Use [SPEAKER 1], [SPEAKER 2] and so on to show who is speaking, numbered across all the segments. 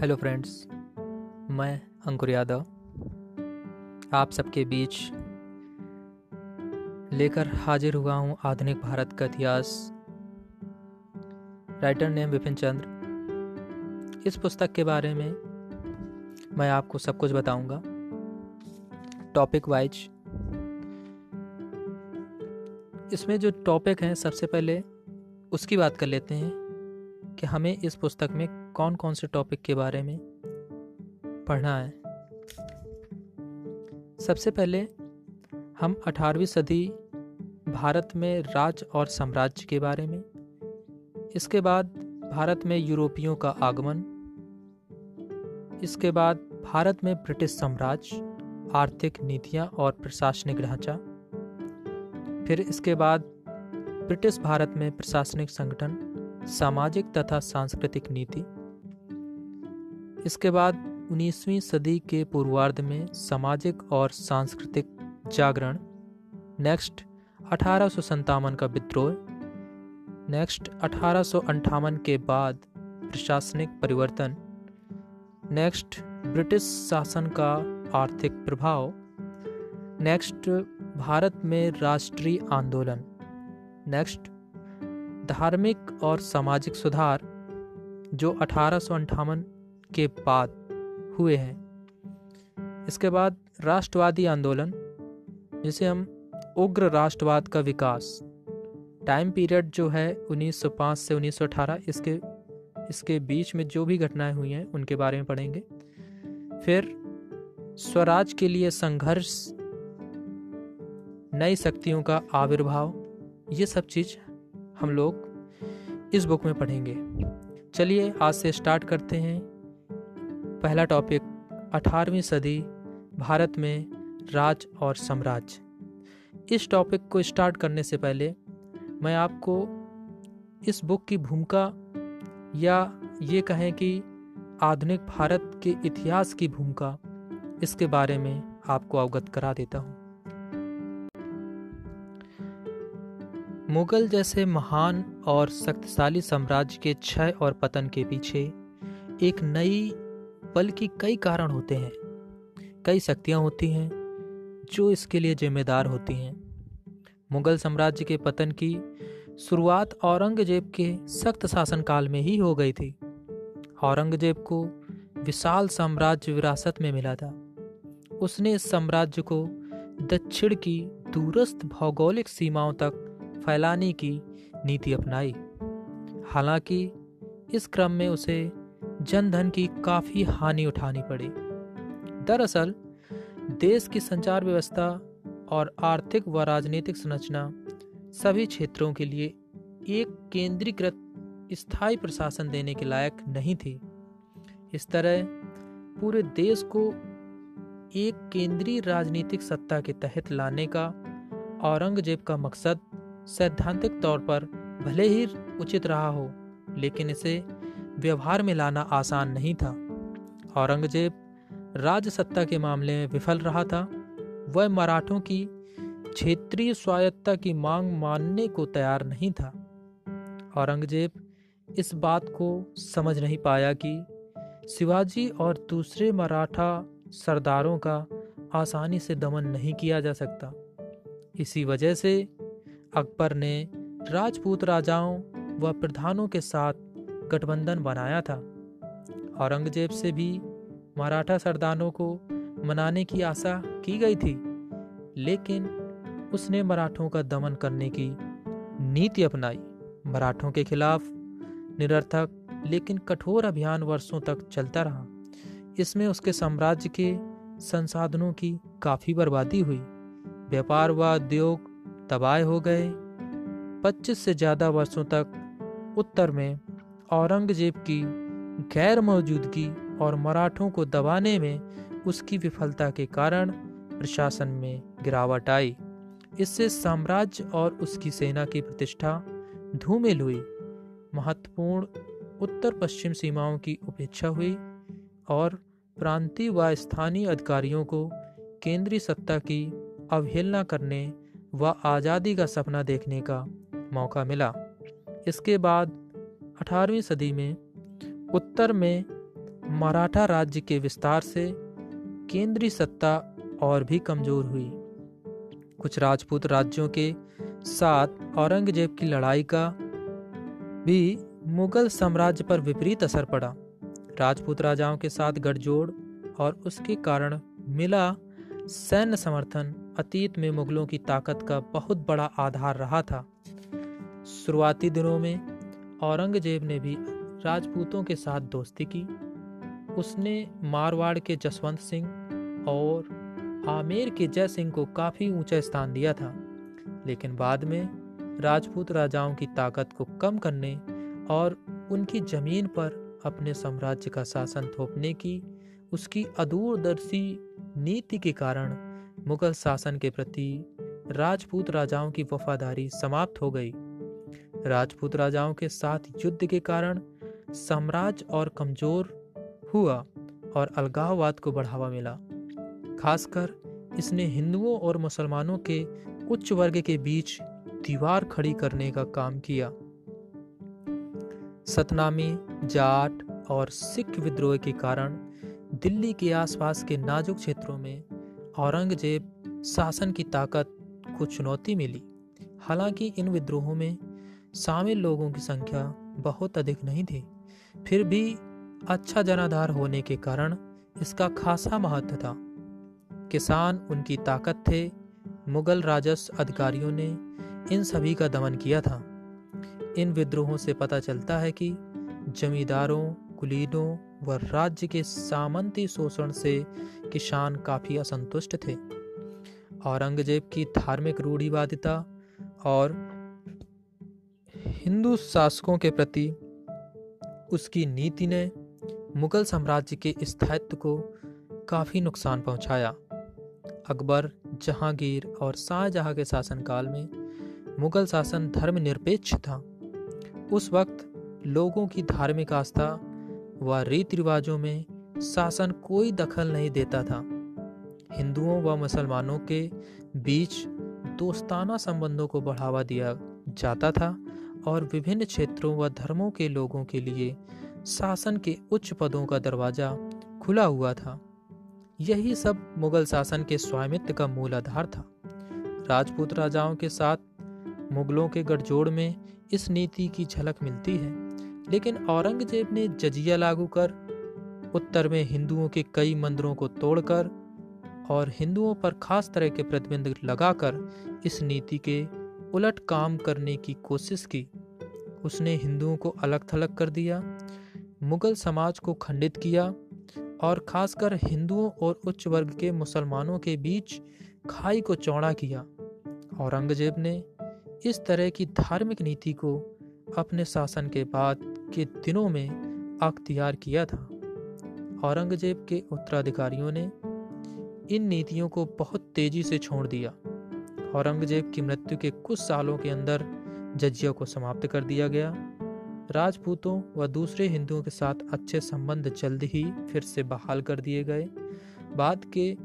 [SPEAKER 1] Hello friends मैं अंकुर यादव। आप सबके बीच लेकर हाजिर हुआ हूँ आधुनिक भारत का इतिहास। Writer name Vipin Chandra. इस पुस्तक के बारे में मैं आपको सब कुछ बताऊँगा। टॉपिक वाइज इसमें जो टॉपिक हैं, सबसे पहले उसकी बात कर लेते हैं। कि हमें इस पुस्तक में कौन कौन से टॉपिक के बारे में पढ़ना है। सबसे पहले, हम 18वीं सदी भारत में राज और साम्राज्य के बारे में, इसके बाद भारत में यूरोपियों का आगमन, इसके बाद भारत में ब्रिटिश साम्राज्य, आर्थिक नीतियाँ और प्रशासनिक ढांचा, फिर इसके बाद ब्रिटिश भारत में प्रशासनिक संगठन सामाजिक तथा सांस्कृतिक नीति। इसके बाद 19वीं सदी के पूर्वार्ध में सामाजिक और सांस्कृतिक जागरण। नेक्स्ट अठारह का विद्रोह। नेक्स्ट अठारह के बाद प्रशासनिक परिवर्तन। नेक्स्ट ब्रिटिश शासन का आर्थिक प्रभाव। नेक्स्ट भारत में राष्ट्रीय आंदोलन। नेक्स्ट धार्मिक और सामाजिक सुधार, जो अठारह के बाद हुए हैं। इसके बाद राष्ट्रवादी आंदोलन, जिसे हम उग्र राष्ट्रवाद का विकास, टाइम पीरियड जो है 1905 से 1918 इसके इसके बीच में जो भी घटनाएँ हुई हैं, उनके बारे में पढ़ेंगे। फिर स्वराज के लिए संघर्ष, नई शक्तियों का आविर्भाव, ये सब चीज़ हम लोग इस बुक में पढ़ेंगे। चलिए आज से स्टार्ट करते हैं। पहला टॉपिक अठारहवीं सदी, भारत में राज और साम्राज्य। इस टॉपिक को स्टार्ट करने से पहले मैं आपको इस बुक की भूमिका या ये कहें कि आधुनिक भारत के इतिहास की भूमिका इसके बारे में आपको अवगत करा देता हूँ। मुगल जैसे महान और शक्तिशाली साम्राज्य के क्षय और पतन के पीछे एक नई बल्कि कई कारण होते हैं। कई शक्तियाँ होती हैं, जो इसके लिए जिम्मेदार होती हैं। मुगल साम्राज्य के पतन की शुरुआत औरंगज़ेब के सख्त शासनकाल में ही हो गई थी। औरंगज़ेब को विशाल साम्राज्य विरासत में मिला था। उसने इस साम्राज्य को दक्षिण की दूरस्थ भौगोलिक सीमाओं तक फैलाने की नीति अपनाई। हालाँकि, इस क्रम में उसे जनधन की काफ़ी हानि उठानी पड़ी। दरअसल, देश की संचार व्यवस्था और आर्थिक व राजनीतिक संरचना सभी क्षेत्रों के लिए एक केंद्रीकृत स्थायी प्रशासन देने के लायक नहीं थी। इस तरह, पूरे देश को एक केंद्रीय राजनीतिक सत्ता के तहत लाने का औरंगज़ेब का मकसद सैद्धांतिक तौर पर भले ही उचित रहा हो, लेकिन इसे व्यवहार में लाना आसान नहीं था। औरंगज़ेब राज सत्ता के मामले में विफल रहा था। वह मराठों की क्षेत्रीय स्वायत्ता की मांग मानने को तैयार नहीं था। औरंगज़ेब इस बात को समझ नहीं पाया कि शिवाजी और दूसरे मराठा सरदारों का आसानी से दमन नहीं किया जा सकता। इसी वजह से अकबर ने राजपूत राजाओं व प्रधानों के साथ गठबंधन बनाया था। औरंगज़ेब से भी मराठा सरदारों को मनाने की आशा की गई थी, लेकिन उसने मराठों का दमन करने की नीति अपनाई। मराठों के खिलाफ निरर्थक लेकिन कठोर अभियान वर्षों तक चलता रहा। इसमें उसके साम्राज्य के संसाधनों की काफ़ी बर्बादी हुई। व्यापार व उद्योग तबाह हो गए। 25 से ज़्यादा वर्षों तक उत्तर में औरंगज़ेब की गैर मौजूदगी और मराठों को दबाने में उसकी विफलता के कारण प्रशासन में गिरावट आई। इससे साम्राज्य और उसकी सेना की प्रतिष्ठा धूमिल हुई। महत्वपूर्ण उत्तर पश्चिम सीमाओं की उपेक्षा हुई और प्रांतीय व स्थानीय अधिकारियों को केंद्रीय सत्ता की अवहेलना करने व आज़ादी का सपना देखने का मौका मिला। इसके बाद 18वीं सदी में उत्तर में मराठा राज्य के विस्तार से केंद्रीय सत्ता और भी कमज़ोर हुई। कुछ राजपूत राज्यों के साथ औरंगज़ेब की लड़ाई का भी मुगल साम्राज्य पर विपरीत असर पड़ा। राजपूत राजाओं के साथ गठजोड़ और उसके कारण मिला सैन्य समर्थन अतीत में मुगलों की ताकत का बहुत बड़ा आधार रहा था। शुरुआती दिनों में औरंगज़ेब ने भी राजपूतों के साथ दोस्ती की। उसने मारवाड़ के जसवंत सिंह और आमेर के जय सिंह को काफ़ी ऊँचा स्थान दिया था, लेकिन बाद में राजपूत राजाओं की ताकत को कम करने और उनकी ज़मीन पर अपने साम्राज्य का शासन थोपने की उसकी अदूरदर्शी नीति के कारण मुगल शासन के प्रति राजपूत राजाओं की वफादारी समाप्त हो गई। राजपूत राजाओं के साथ युद्ध के कारण साम्राज्य और कमज़ोर हुआ और अलगाववाद को बढ़ावा मिला। खासकर इसने हिंदुओं और मुसलमानों के उच्च वर्ग के बीच दीवार खड़ी करने का काम किया। सतनामी, जाट और सिख विद्रोह के कारण दिल्ली के आसपास के नाजुक क्षेत्रों में औरंगज़ेब शासन की ताकत को चुनौती मिली। हालाँकि इन विद्रोहों में शामिल लोगों की संख्या बहुत अधिक नहीं थी। फिर भी अच्छा जनाधार होने के कारण इसका खासा महत्व था। किसान उनकी ताकत थे, मुगल राजस्व अधिकारियों ने इन सभी का दमन किया था। इन विद्रोहों से पता चलता है कि जमींदारों, कुलीनों व राज्य के सामंती शोषण से किसान काफ़ी असंतुष्ट थे। औरंगज़ेब की धार्मिक रूढ़िवादिता और हिंदू शासकों के प्रति उसकी नीति ने मुगल साम्राज्य के स्थायित्व को काफ़ी नुकसान पहुँचाया। अकबर, जहांगीर और शाहजहां के शासनकाल में मुगल शासन धर्मनिरपेक्ष था। उस वक्त लोगों की धार्मिक आस्था व रीति रिवाजों में शासन कोई दखल नहीं देता था। हिंदुओं व मुसलमानों के बीच दोस्ताना संबंधों को बढ़ावा दिया जाता था और विभिन्न क्षेत्रों व धर्मों के लोगों के लिए शासन के उच्च पदों का दरवाज़ा खुला हुआ था। यही सब मुगल शासन के स्वामित्व का मूल आधार था। राजपूत राजाओं के साथ मुगलों के गठजोड़ में इस नीति की झलक मिलती है। लेकिन औरंगज़ेब ने जजिया लागू कर, उत्तर में हिंदुओं के कई मंदिरों को तोड़कर और हिंदुओं पर खास तरह के प्रतिबंध लगाकर इस नीति के उलट काम करने की कोशिश की। उसने हिंदुओं को अलग थलग कर दिया, मुगल समाज को खंडित किया और खासकर हिंदुओं और उच्च वर्ग के मुसलमानों के बीच खाई को चौड़ा किया। औरंगज़ेब ने इस तरह की धार्मिक नीति को अपने शासन के बाद के दिनों में अख्तियार किया था। औरंगज़ेब के उत्तराधिकारियों ने इन नीतियों को बहुत तेज़ी से छोड़ दिया। औरंगज़ेब की मृत्यु के कुछ सालों के अंदर जजिया को समाप्त कर दिया गया। राजपूतों व दूसरे हिंदुओं के साथ अच्छे संबंध जल्द ही फिर से बहाल कर दिए गए। बाद के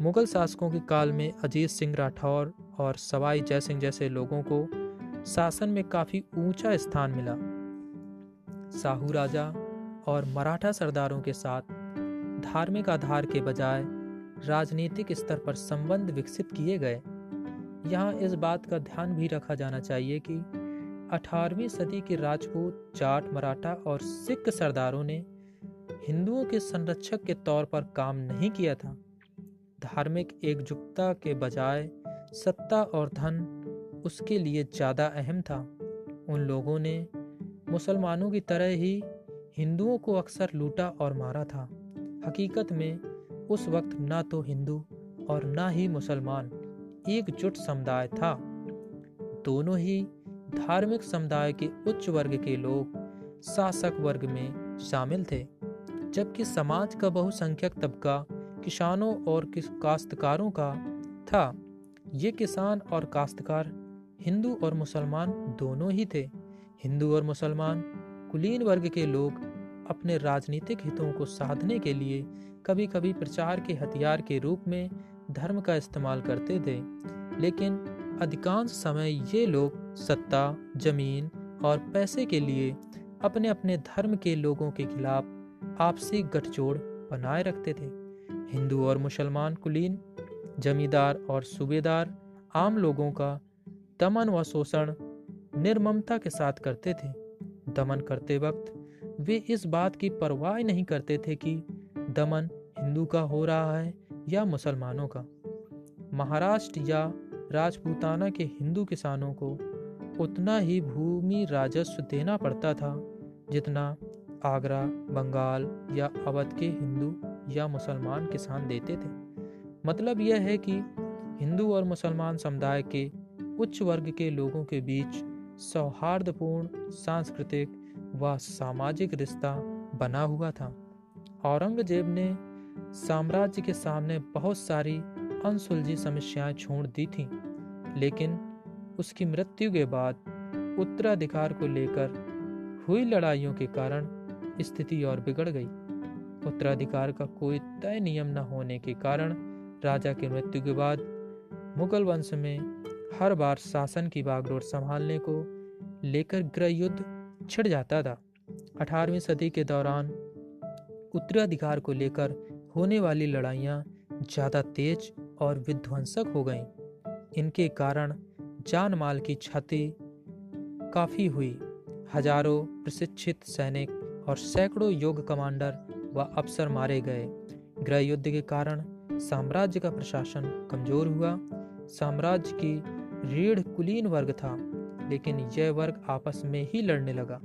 [SPEAKER 1] मुगल शासकों के काल में अजीत सिंह राठौर और सवाई जयसिंह जैसे लोगों को शासन में काफ़ी ऊँचा स्थान मिला। साहू राजा और मराठा सरदारों के साथ धार्मिक आधार के बजाय राजनीतिक स्तर पर संबंध विकसित किए गए। यहाँ इस बात का ध्यान भी रखा जाना चाहिए कि 18वीं सदी के राजपूत, जाट, मराठा और सिख सरदारों ने हिंदुओं के संरक्षक के तौर पर काम नहीं किया था। धार्मिक एकजुटता के बजाय सत्ता और धन उसके लिए ज़्यादा अहम था। उन लोगों ने मुसलमानों की तरह ही हिंदुओं को अक्सर लूटा और मारा था। हकीकत में, उस वक्त ना तो हिंदू और ना ही मुसलमान एकजुट समुदाय था। दोनों ही धार्मिक समुदाय के उच्च वर्ग के लोग शासक वर्ग में शामिल थे, जबकि समाज का बहुसंख्यक तबका किसानों और काश्तकारों का था। ये किसान और काश्तकार हिंदू और मुसलमान दोनों ही थे। हिंदू और मुसलमान, कुलीन वर्ग के लोग अपने राजनीतिक हितों को साधने के लिए कभी कभी प्रचार के हथियार के रूप में धर्म का इस्तेमाल करते थे। लेकिन अधिकांश समय ये लोग सत्ता, ज़मीन और पैसे के लिए अपने अपने धर्म के लोगों के खिलाफ आपसी गठजोड़ बनाए रखते थे। हिंदू और मुसलमान कुलीन, जमींदार और सूबेदार आम लोगों का दमन व शोषण निर्ममता के साथ करते थे। दमन करते वक्त वे इस बात की परवाह नहीं करते थे कि दमन हिंदू का हो रहा है या मुसलमानों का। महाराष्ट्र या राजपूताना के हिंदू किसानों को उतना ही भूमि राजस्व देना पड़ता था जितना आगरा, बंगाल या अवध के हिंदू या मुसलमान किसान देते थे। मतलब यह है कि हिंदू और मुसलमान समुदाय के उच्च वर्ग के लोगों के बीच सौहार्दपूर्ण सांस्कृतिक व सामाजिक रिश्ता बना हुआ था। औरंगज़ेब ने साम्राज्य के सामने बहुत सारी अनसुलझी समस्याएँ छोड़ दी थीं, लेकिन उसकी मृत्यु के बाद उत्तराधिकार को लेकर हुई लड़ाइयों के कारण स्थिति और बिगड़ गई। उत्तराधिकार का कोई तय नियम न होने के कारण राजा की मृत्यु के बाद मुगल वंश में हर बार शासन की बागडोर संभालने को लेकर गृह युद्ध छिड़ जाता था। अठारहवीं सदी के दौरान उत्तराधिकार को लेकर होने वाली लड़ाइयाँ ज़्यादा तेज और विध्वंसक हो गईं। इनके कारण जान माल की क्षति काफ़ी हुई। हज़ारों प्रशिक्षित सैनिक और सैकड़ों योग कमांडर व अफसर मारे गए। गृह युद्ध के कारण साम्राज्य का प्रशासन कमज़ोर हुआ। साम्राज्य की रीढ़ कुलीन वर्ग था, लेकिन यह वर्ग आपस में ही लड़ने लगा।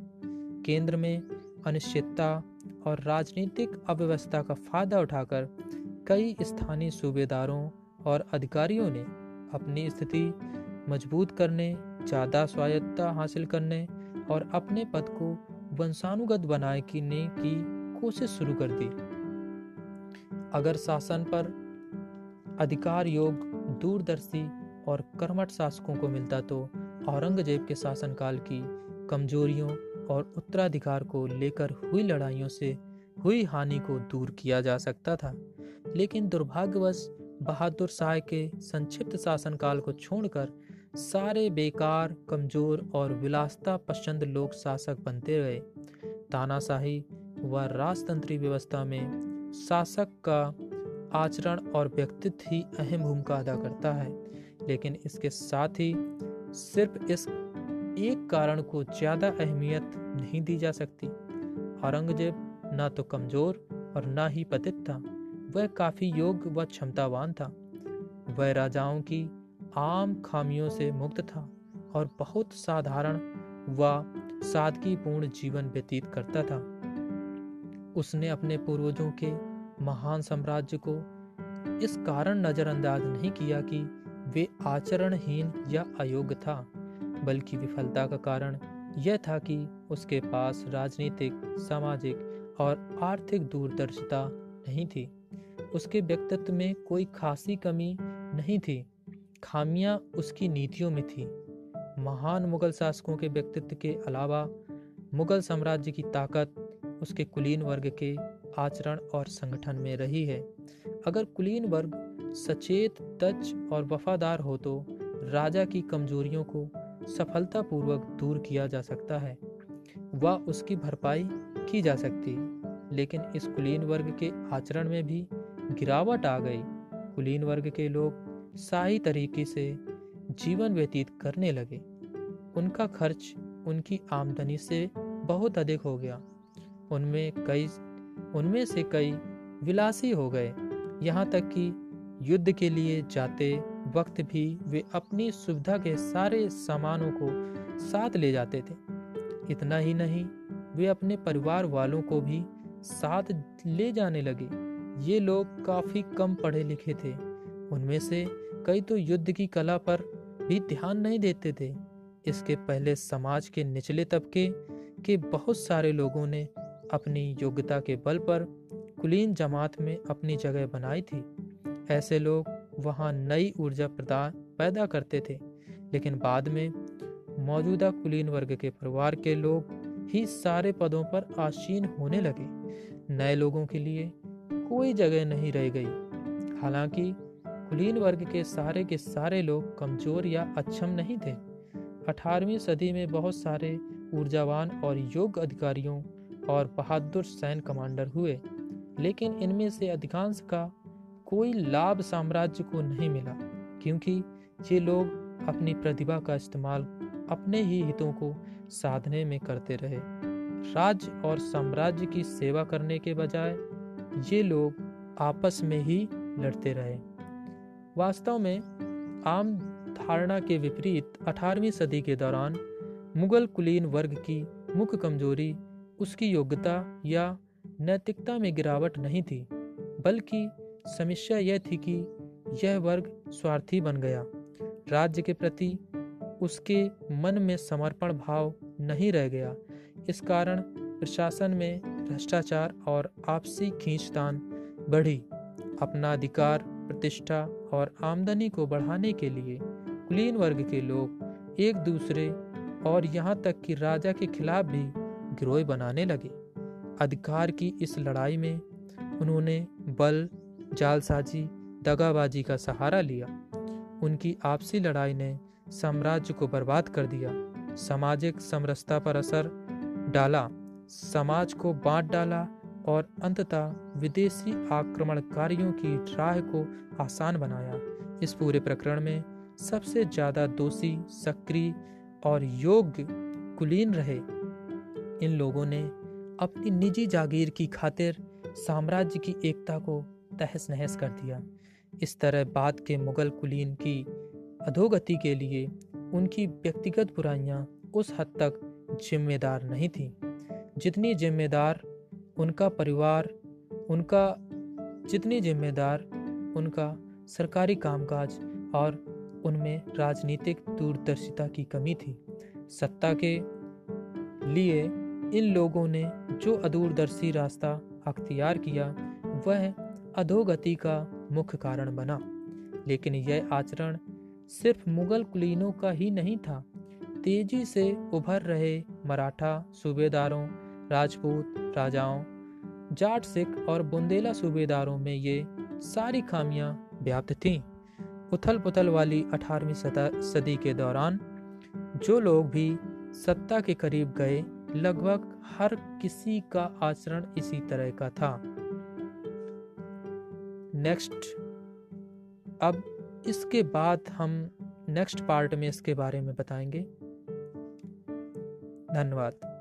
[SPEAKER 1] केंद्र में अनिश्चितता और राजनीतिक अव्यवस्था का फ़ायदा उठाकर कई स्थानीय सूबेदारों और अधिकारियों ने अपनी स्थिति मज़बूत करने, ज़्यादा स्वायत्ता हासिल करने और अपने पद को वंशानुगत बनाए की कोशिश शुरू कर दी। अगर शासन पर अधिकार योग दूरदर्शी और कर्मठ शासकों को मिलता तो औरंगज़ेब के शासनकाल की कमजोरियों और उत्तराधिकार को लेकर हुई लड़ाइयों से हुई हानि को दूर किया जा सकता था। लेकिन दुर्भाग्यवश, बहादुर शाह के संक्षिप्त शासनकाल को छोड़कर सारे बेकार, कमज़ोर और विलासता पसंद लोग शासक बनते रहे। तानाशाही व राजतंत्री व्यवस्था में शासक का आचरण और व्यक्तित्व ही अहम भूमिका अदा करता है। लेकिन इसके साथ ही सिर्फ़ इस एक कारण को ज़्यादा अहमियत नहीं दी जा सकती। औरंगज़ेब ना तो कमज़ोर और न ही पतित था, वह काफ़ी योग्य व क्षमतावान था। वह राजाओं की आम खामियों से मुक्त था और बहुत साधारण व सादगीपूर्ण जीवन व्यतीत करता था। उसने अपने पूर्वजों के महान साम्राज्य को इस कारण नजरअंदाज नहीं किया कि वे आचरणहीन या अयोग्य था, बल्कि विफलता का कारण यह था कि उसके पास राजनीतिक, सामाजिक और आर्थिक दूरदर्शिता नहीं थी। उसके व्यक्तित्व में कोई खासी कमी नहीं थी। खामियाँ उसकी नीतियों में थी। महान मुगल शासकों के व्यक्तित्व के अलावा मुगल साम्राज्य की ताकत उसके कुलीन वर्ग के आचरण और संगठन में रही है। अगर कुलीन वर्ग सचेत तच और वफादार हो तो राजा की कमजोरियों को सफलतापूर्वक दूर किया जा सकता है। व उसकी भरपाई की जा सकती, लेकिन इस कुलीन वर्ग के आचरण में भी गिरावट आ गई। कुलीन वर्ग के लोग शाही तरीके से जीवन व्यतीत करने लगे। उनका खर्च उनकी आमदनी से बहुत अधिक हो गया। उनमें कई, उनमें से कई विलासी हो गए। यहाँ तक कि युद्ध के लिए जाते वक्त भी वे अपनी सुविधा के सारे सामानों को साथ ले जाते थे। इतना ही नहीं, वे अपने परिवार वालों को भी साथ ले जाने लगे। ये लोग काफ़ी कम पढ़े लिखे थे। उनमें से कई तो युद्ध की कला पर भी ध्यान नहीं देते थे। इसके पहले समाज के निचले तबके के बहुत सारे लोगों ने अपनी योग्यता के बल पर कुलीन जमात में अपनी जगह बनाई थी। ऐसे लोग वहाँ नई ऊर्जा प्रदान पैदा करते थे, लेकिन बाद में मौजूदा कुलीन वर्ग के परिवार के लोग ही सारे पदों पर आसीन होने लगे। नए लोगों के लिए कोई जगह नहीं रह गई। हालाँकि कुलीन वर्ग के सारे के सारे लोग कमज़ोर या अक्षम नहीं थे। 18वीं सदी में बहुत सारे ऊर्जावान और योग्य अधिकारियों और बहादुर सैन्य कमांडर हुए, लेकिन इनमें से अधिकांश का कोई लाभ साम्राज्य को नहीं मिला, क्योंकि ये लोग अपनी प्रतिभा का इस्तेमाल अपने ही हितों को साधने में करते रहे। राज्य और साम्राज्य की सेवा करने के बजाय ये लोग आपस में ही लड़ते रहे। वास्तव में आम धारणा के विपरीत 18वीं सदी के दौरान मुगल कुलीन वर्ग की मुख्य कमज़ोरी उसकी योग्यता या नैतिकता में गिरावट नहीं थी, बल्कि समस्या यह थी कि यह वर्ग स्वार्थी बन गया। राज्य के प्रति उसके मन में समर्पण भाव नहीं रह गया। इस कारण प्रशासन में भ्रष्टाचार और आपसी खींचतान बढ़ी। अपना अधिकार, प्रतिष्ठा और आमदनी को बढ़ाने के लिए कुलीन वर्ग के लोग एक दूसरे और यहाँ तक कि राजा के खिलाफ भी गिरोह बनाने लगे। अधिकार की इस लड़ाई में उन्होंने बल जालसाजी, दगाबाजी का सहारा लिया। उनकी आपसी लड़ाई ने साम्राज्य को बर्बाद कर दिया। सामाजिक समरसता पर असर डाला। समाज को बांट डाला और अंततः विदेशी आक्रमणकारियों की राह को आसान बनाया। इस पूरे प्रकरण में सबसे ज़्यादा दोषी, सक्रिय और योग्य कुलीन रहे। इन लोगों ने अपनी निजी जागीर की खातिर साम्राज्य की एकता को तहस नहस कर दिया। इस तरह बाद के मुगल कुलीन की अधोगति के लिए उनकी व्यक्तिगत बुराइयाँ उस हद तक जिम्मेदार नहीं थीं। जितनी जिम्मेदार उनका परिवार, उनका, जितनी जिम्मेदार उनका सरकारी कामकाज और उनमें राजनीतिक दूरदर्शिता की कमी थी। सत्ता के लिए इन लोगों ने जो अदूरदर्शी रास्ता अख्तियार किया, वह अधोगति का मुख्य कारण बना। लेकिन यह आचरण सिर्फ़ मुगल कुलीनों का ही नहीं था। तेज़ी से उभर रहे मराठा सूबेदारों, राजपूत, राजाओं, जाट सिख और बुंदेला सूबेदारों में ये सारी खामियाँ व्याप्त थीं। उथल पुथल वाली 18वीं सदी के दौरान जो लोग भी सत्ता के करीब गए, लगभग हर किसी का आचरण इसी तरह का था। नेक्स्ट अब इसके बाद हम नेक्स्ट पार्ट में इसके बारे में बताएँगे। धन्यवाद।